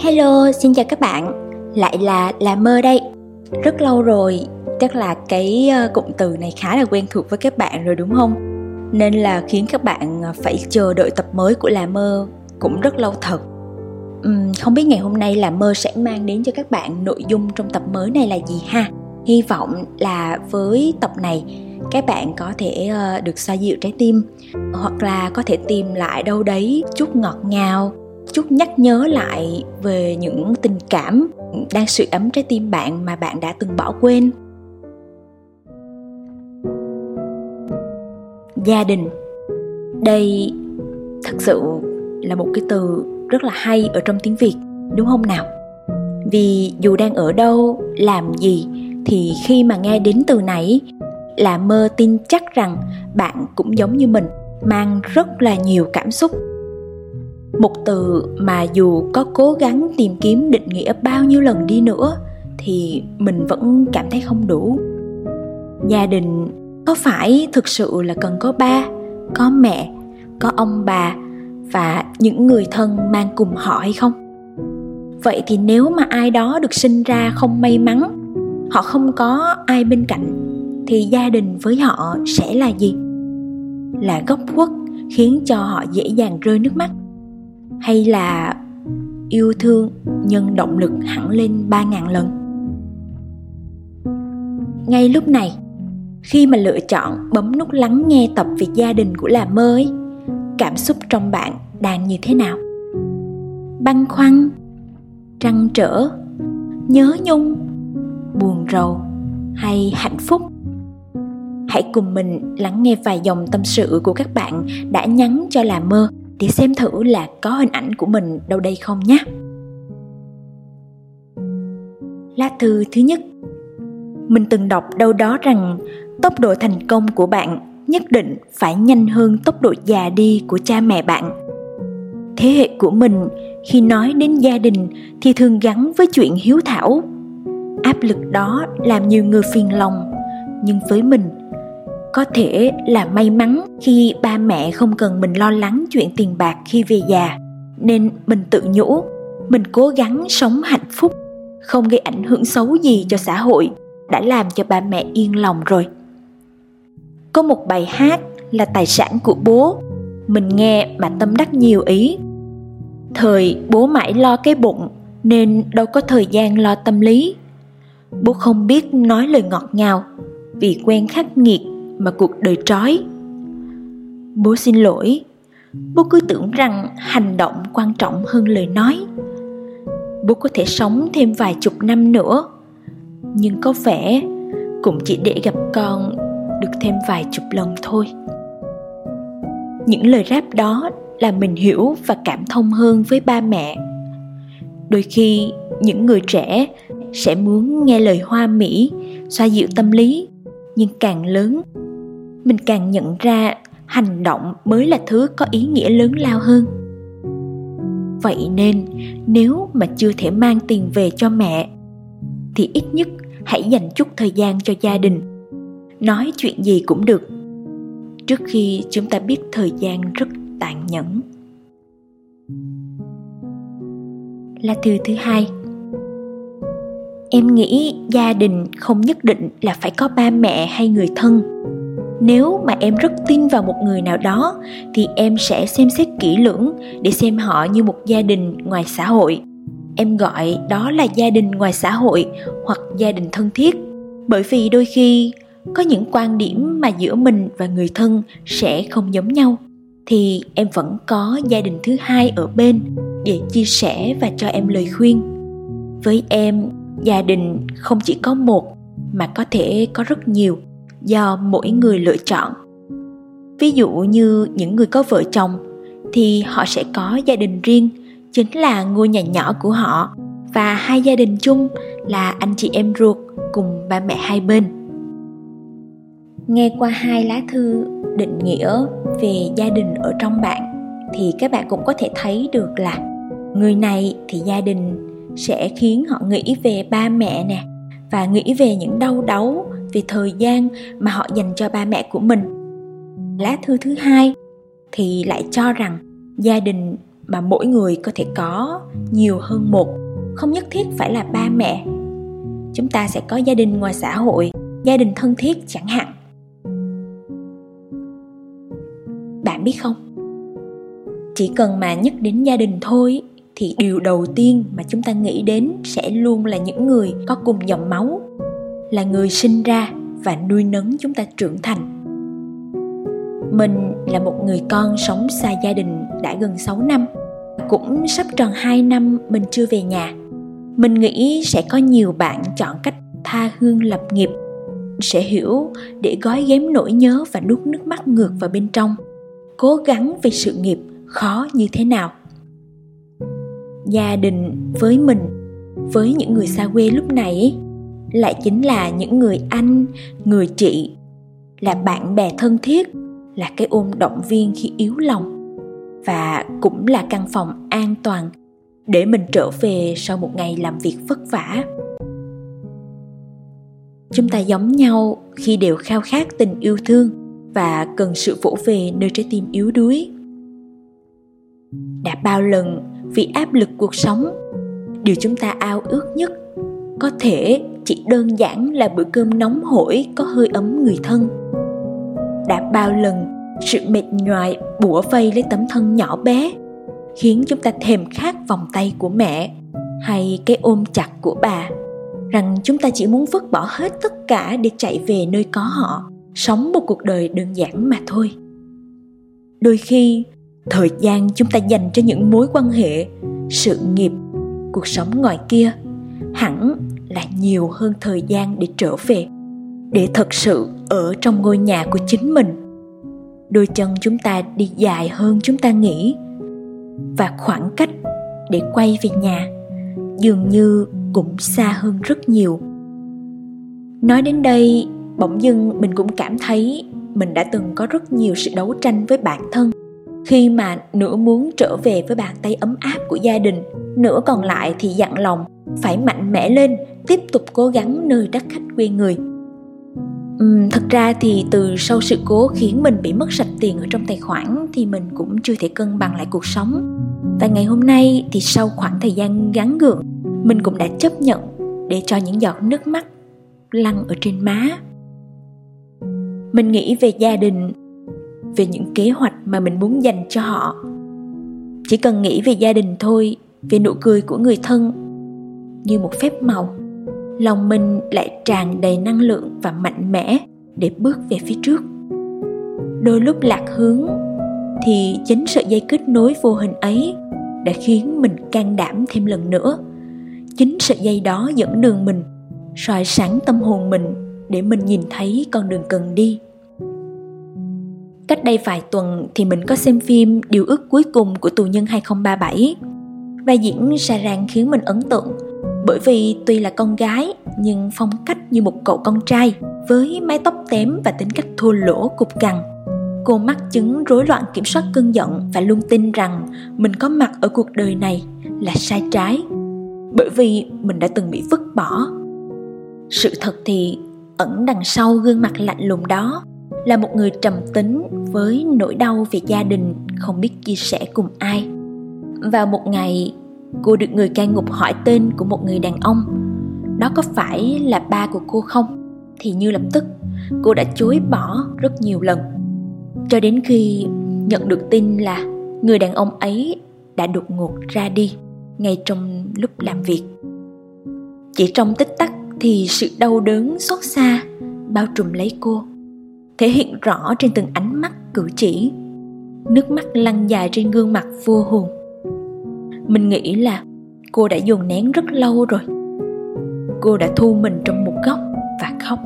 Hello, xin chào các bạn. Lại là là mơ đây. Rất lâu rồi, chắc là cái ờ, cụm từ này khá là quen thuộc với các bạn rồi đúng không? Nên là khiến các bạn ờ, phải chờ đợi tập mới của là mơ cũng rất lâu thật. Uhm, không biết ngày hôm nay là mơ sẽ mang đến cho các bạn nội dung trong tập mới này là gì ha? Hy vọng là với tập này các bạn có thể ờ, được xoa dịu trái tim hoặc là có thể tìm lại đâu đấy chút ngọt ngào chút nhắc nhớ lại về những tình cảm đang sưởi ấm trái tim bạn mà bạn đã từng bỏ quên. Gia đình. Đây thật sự là một cái từ rất là hay ở trong tiếng việt, đúng không nào? Vì dù đang ở đâu, làm gì, thì khi mà nghe đến từ này là mơ tin chắc rằng bạn cũng giống như mình, mang rất là nhiều cảm xúc một từ mà dù có cố gắng tìm kiếm định nghĩa bao nhiêu lần đi nữa, thì mình vẫn cảm thấy không đủ. Gia đình có phải thực sự là cần có ba, có mẹ, có ông bà và những người thân mang cùng họ hay không? Vậy thì nếu mà ai đó được sinh ra không may mắn, họ không có ai bên cạnh, thì gia đình với họ sẽ là gì? Là góc khuất khiến cho họ dễ dàng rơi nước mắt hay là yêu thương nhân động lực hẳn lên ba ngàn lần? Ngay lúc này khi mà lựa chọn bấm nút lắng nghe tập về gia đình của là mơ ấy, cảm xúc trong bạn đang như thế nào? Băn khoăn trăn trở nhớ nhung buồn rầu hay hạnh phúc? Hãy cùng mình lắng nghe vài dòng tâm sự của các bạn đã nhắn cho là mơ để xem thử là có hình ảnh của mình đâu đây không nhé. Lá thư thứ nhất Mình từng đọc đâu đó rằng tốc độ thành công của bạn nhất định phải nhanh hơn tốc độ già đi của cha mẹ bạn. Thế hệ của mình khi nói đến gia đình thì thường gắn với chuyện hiếu thảo. Áp lực đó làm nhiều người phiền lòng, nhưng với mình có thể là may mắn khi ba mẹ không cần mình lo lắng chuyện tiền bạc khi về già. Nên mình tự nhủ, mình cố gắng sống hạnh phúc, không gây ảnh hưởng xấu gì cho xã hội, đã làm cho ba mẹ yên lòng rồi. Có một bài hát là tài sản của bố. Mình nghe mà tâm đắc nhiều ý. Thời bố mãi lo cái bụng, nên đâu có thời gian lo tâm lý. Bố không biết nói lời ngọt ngào, vì quen khắc nghiệt mà cuộc đời trói. Bố xin lỗi. Bố cứ tưởng rằng hành động quan trọng hơn lời nói. Bố có thể sống thêm vài chục năm nữa, nhưng có vẻ cũng chỉ để gặp con được thêm vài chục lần thôi. Những lời rap đó là mình hiểu và cảm thông hơn với ba mẹ. Đôi khi, những người trẻ sẽ muốn nghe lời hoa mỹ xoa dịu tâm lý, nhưng càng lớn mình càng nhận ra hành động mới là thứ có ý nghĩa lớn lao hơn. Vậy nên, nếu mà chưa thể mang tiền về cho mẹ, thì ít nhất hãy dành chút thời gian cho gia đình. Nói chuyện gì cũng được. Trước khi chúng ta biết thời gian rất tàn nhẫn. Là thư thứ hai. Em nghĩ gia đình không nhất định là phải có ba mẹ hay người thân nếu mà em rất tin vào một người nào đó, thì em sẽ xem xét kỹ lưỡng để xem họ như một gia đình ngoài xã hội. Em gọi đó là gia đình ngoài xã hội hoặc gia đình thân thiết. Bởi vì đôi khi, có những quan điểm mà giữa mình và người thân sẽ không giống nhau, thì em vẫn có gia đình thứ hai ở bên để chia sẻ và cho em lời khuyên. Với em, gia đình không chỉ có một mà có thể có rất nhiều do mỗi người lựa chọn ví dụ như những người có vợ chồng, thì họ sẽ có gia đình riêng, chính là ngôi nhà nhỏ của họ, và hai gia đình chung là anh chị em ruột cùng ba mẹ hai bên nghe qua hai lá thư định nghĩa về gia đình ở trong bạn, thì các bạn cũng có thể thấy được là người này thì gia đình sẽ khiến họ nghĩ về ba mẹ nè, và nghĩ về những đau đớn vì thời gian mà họ dành cho ba mẹ của mình. Lá thư thứ hai thì lại cho rằng gia đình mà mỗi người có thể có nhiều hơn một, không nhất thiết phải là ba mẹ. Chúng ta sẽ có gia đình ngoài xã hội, gia đình thân thiết chẳng hạn. Bạn biết không? Chỉ cần mà nhắc đến gia đình thôi thì điều đầu tiên mà chúng ta nghĩ đến sẽ luôn là những người có cùng dòng máu là người sinh ra và nuôi nấng chúng ta trưởng thành. Mình là một người con sống xa gia đình đã gần 6 năm. Cũng sắp tròn 2 năm mình chưa về nhà. Mình nghĩ sẽ có nhiều bạn chọn cách tha hương lập nghiệp, sẽ hiểu để gói ghém nỗi nhớ và nuốt nước mắt ngược vào bên trong, cố gắng vì sự nghiệp khó như thế nào. Gia đình với mình, với những người xa quê lúc này lại chính là những người anh, người chị, là bạn bè thân thiết, là cái ôm động viên khi yếu lòng và cũng là căn phòng an toàn để mình trở về sau một ngày làm việc vất vả. Chúng ta giống nhau khi đều khao khát tình yêu thương và cần sự vỗ về nơi trái tim yếu đuối. Đã bao lần vì áp lực cuộc sống, điều chúng ta ao ước nhất có thể chỉ đơn giản là bữa cơm nóng hổi có hơi ấm người thân. Đã bao lần sự mệt nhoài bủa vây lấy tấm thân nhỏ bé, khiến chúng ta thèm khát vòng tay của mẹ hay cái ôm chặt của bà, rằng chúng ta chỉ muốn vứt bỏ hết tất cả để chạy về nơi có họ, sống một cuộc đời đơn giản mà thôi. Đôi khi, thời gian chúng ta dành cho những mối quan hệ, sự nghiệp, cuộc sống ngoài kia hẳn là nhiều hơn thời gian để trở về, để thật sự ở trong ngôi nhà của chính mình. Đôi chân chúng ta đi dài hơn chúng ta nghĩ. Và khoảng cách để quay về nhà dường như cũng xa hơn rất nhiều. Nói đến đây, bỗng dưng mình cũng cảm thấy mình đã từng có rất nhiều sự đấu tranh với bản thân. Khi mà nửa muốn trở về với bàn tay ấm áp của gia đình, nửa còn lại thì dặn lòng phải mạnh mẽ lên tiếp tục cố gắng nơi đất khách quê người. Uhm, thật ra thì từ sau sự cố khiến mình bị mất sạch tiền ở trong tài khoản thì mình cũng chưa thể cân bằng lại cuộc sống. Và ngày hôm nay thì sau khoảng thời gian gắn gượng mình cũng đã chấp nhận để cho những giọt nước mắt lăn ở trên má. Mình nghĩ về gia đình về những kế hoạch mà mình muốn dành cho họ. Chỉ cần nghĩ về gia đình thôi về nụ cười của người thân như một phép màu lòng mình lại tràn đầy năng lượng và mạnh mẽ để bước về phía trước. Đôi lúc lạc hướng thì chính sợi dây kết nối vô hình ấy đã khiến mình can đảm thêm lần nữa. Chính sợi dây đó dẫn đường mình, soi sáng tâm hồn mình để mình nhìn thấy con đường cần đi. Cách đây vài tuần thì mình có xem phim Điều ước cuối cùng của tù nhân 2037 Vai diễn Sarang khiến mình ấn tượng bởi vì tuy là con gái, nhưng phong cách như một cậu con trai với mái tóc tém và tính cách thô lỗ cục cằn. Cô mắc chứng rối loạn kiểm soát cơn giận và luôn tin rằng mình có mặt ở cuộc đời này là sai trái bởi vì mình đã từng bị vứt bỏ. Sự thật thì ẩn đằng sau gương mặt lạnh lùng đó là một người trầm tính với nỗi đau về gia đình không biết chia sẻ cùng ai vào một ngày cô được người cai ngục hỏi tên của một người đàn ông. Đó có phải là ba của cô không? Thì như lập tức, cô đã chối bỏ rất nhiều lần. Cho đến khi nhận được tin là người đàn ông ấy đã đột ngột ra đi, ngay trong lúc làm việc. Chỉ trong tích tắc thì sự đau đớn xót xa bao trùm lấy cô, thể hiện rõ trên từng ánh mắt cử chỉ. Nước mắt lăn dài trên gương mặt vô hồn mình nghĩ là cô đã dồn nén rất lâu rồi. Cô đã thu mình trong một góc và khóc.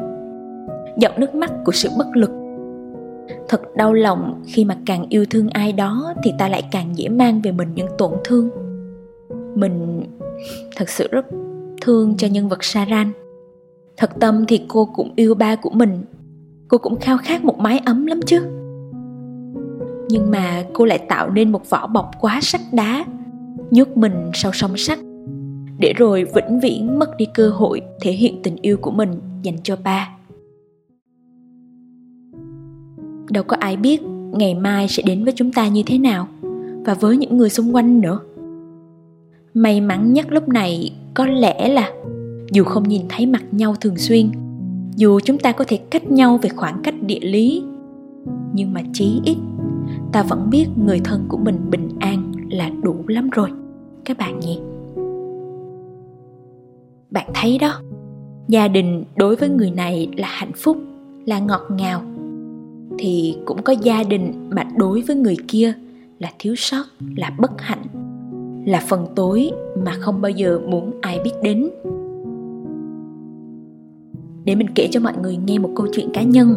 Giọt nước mắt của sự bất lực. Thật đau lòng khi mà càng yêu thương ai đó thì ta lại càng dễ mang về mình những tổn thương. Mình thật sự rất thương cho nhân vật saran. Thật tâm thì cô cũng yêu ba của mình. Cô cũng khao khát một mái ấm lắm chứ. Nhưng mà cô lại tạo nên một vỏ bọc quá sắt đá nhốt mình sau song sắt. Để rồi vĩnh viễn mất đi cơ hội thể hiện tình yêu của mình dành cho ba. Đâu có ai biết ngày mai sẽ đến với chúng ta như thế nào và với những người xung quanh nữa. May mắn nhất lúc này có lẽ là dù không nhìn thấy mặt nhau thường xuyên, dù chúng ta có thể cách nhau về khoảng cách địa lý, nhưng mà chí ít ta vẫn biết người thân của mình bình an là đủ lắm rồi các bạn nhỉ bạn thấy đó, gia đình đối với người này là hạnh phúc, là ngọt ngào. Thì cũng có gia đình mà đối với người kia là thiếu sót, là bất hạnh, là phần tối mà không bao giờ muốn ai biết đến. Để mình kể cho mọi người nghe một câu chuyện cá nhân.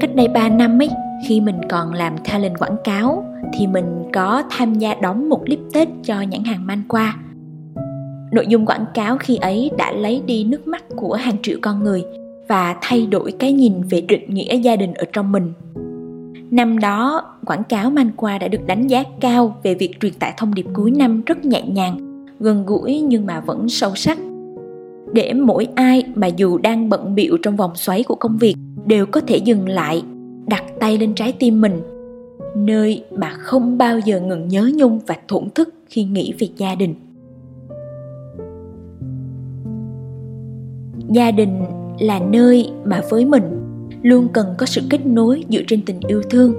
Cách đây 3 năm ấy, khi mình còn làm talent quảng cáo thì mình có tham gia đóng một clip tết cho nhãn hàng man qua. Nội dung quảng cáo khi ấy đã lấy đi nước mắt của hàng triệu con người và thay đổi cái nhìn về định nghĩa gia đình ở trong mình. Năm đó, quảng cáo man qua đã được đánh giá cao về việc truyền tải thông điệp cuối năm rất nhẹ nhàng, gần gũi nhưng mà vẫn sâu sắc. Để mỗi ai mà dù đang bận biệu trong vòng xoáy của công việc đều có thể dừng lại, đặt tay lên trái tim mình nơi mà không bao giờ ngừng nhớ nhung và thổn thức khi nghĩ về gia đình. Gia đình là nơi mà với mình luôn cần có sự kết nối dựa trên tình yêu thương.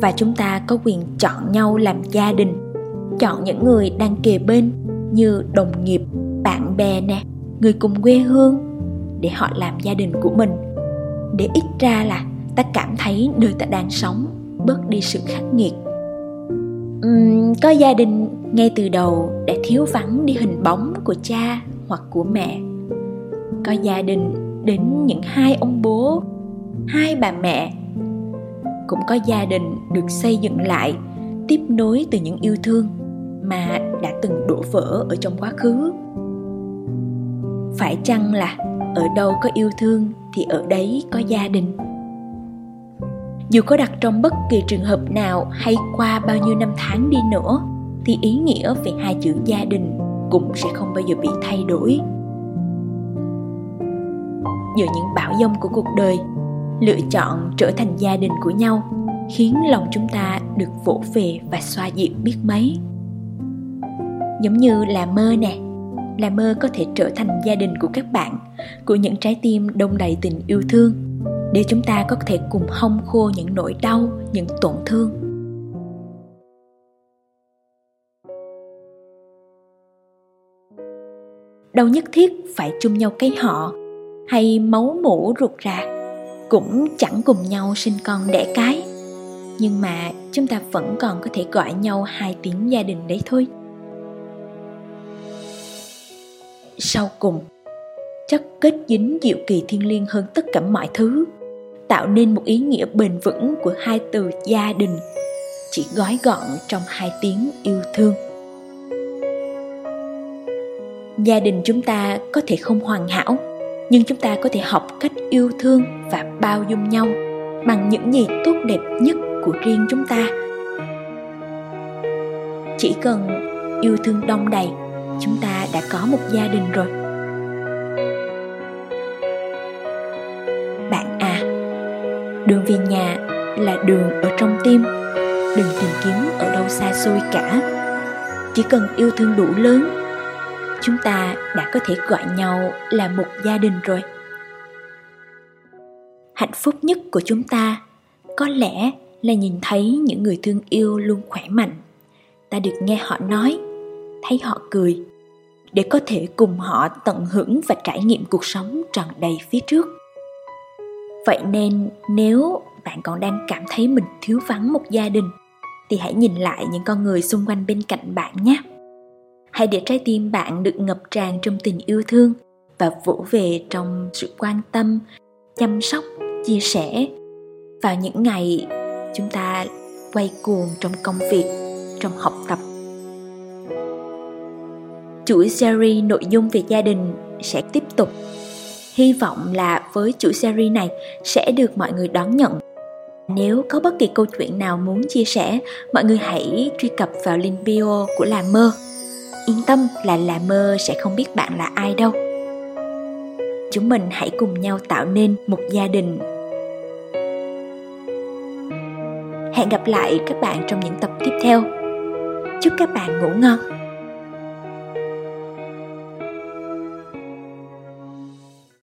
Và chúng ta có quyền chọn nhau làm gia đình, chọn những người đang kề bên như đồng nghiệp, bạn bè nè, người cùng quê hương để họ làm gia đình của mình. Để ít ra là ta cảm thấy nơi ta đang sống bớt đi sự khắc nghiệt. Uhm, có gia đình ngay từ đầu đã thiếu vắng đi hình bóng của cha hoặc của mẹ. Có gia đình đến những hai ông bố hai bà mẹ. Cũng có gia đình được xây dựng lại tiếp nối từ những yêu thương mà đã từng đổ vỡ ở trong quá khứ. Phải chăng là ở đâu có yêu thương thì ở đấy có gia đình? Dù có đặt trong bất kỳ trường hợp nào hay qua bao nhiêu năm tháng đi nữa, thì ý nghĩa về hai chữ gia đình cũng sẽ không bao giờ bị thay đổi. Giữa những bão dông của cuộc đời, lựa chọn trở thành gia đình của nhau khiến lòng chúng ta được vỗ về và xoa dịu biết mấy. Giống như là mơ nè, là mơ có thể trở thành gia đình của các bạn, của những trái tim đông đầy tình yêu thương để chúng ta có thể cùng hong khô những nỗi đau, những tổn thương. Đâu nhất thiết phải chung nhau cái họ, hay máu mủ ruột rà cũng chẳng cùng nhau sinh con đẻ cái. Nhưng mà chúng ta vẫn còn có thể gọi nhau hai tiếng gia đình đấy thôi. Sau cùng chất kết dính diệu kỳ thiên liêng hơn tất cả mọi thứ tạo nên một ý nghĩa bền vững của hai từ gia đình. Chỉ gói gọn trong hai tiếng yêu thương. Gia đình chúng ta có thể không hoàn hảo, nhưng chúng ta có thể học cách yêu thương và bao dung nhau bằng những gì tốt đẹp nhất của riêng chúng ta. Chỉ cần yêu thương đông đầy, chúng ta đã có một gia đình rồi. Về nhà là đường ở trong tim. Đừng tìm kiếm ở đâu xa xôi cả. Chỉ cần yêu thương đủ lớn, chúng ta đã có thể gọi nhau là một gia đình rồi. Hạnh phúc nhất của chúng ta có lẽ là nhìn thấy những người thương yêu luôn khỏe mạnh. Ta được nghe họ nói, thấy họ cười, để có thể cùng họ tận hưởng và trải nghiệm cuộc sống tròn đầy phía trước vậy nên nếu bạn còn đang cảm thấy mình thiếu vắng một gia đình, thì hãy nhìn lại những con người xung quanh bên cạnh bạn nhé. Hãy để trái tim bạn được ngập tràn trong tình yêu thương và vỗ về trong sự quan tâm, chăm sóc, chia sẻ. Vào những ngày chúng ta quay cuồng trong công việc, trong học tập, chuỗi series nội dung về gia đình sẽ tiếp tục. Hy vọng là với chuỗi series này sẽ được mọi người đón nhận. Nếu có bất kỳ câu chuyện nào muốn chia sẻ, mọi người hãy truy cập vào link bio của là mơ. Yên tâm là là mơ sẽ không biết bạn là ai đâu. Chúng mình hãy cùng nhau tạo nên một gia đình. Hẹn gặp lại các bạn trong những tập tiếp theo. Chúc các bạn ngủ ngon.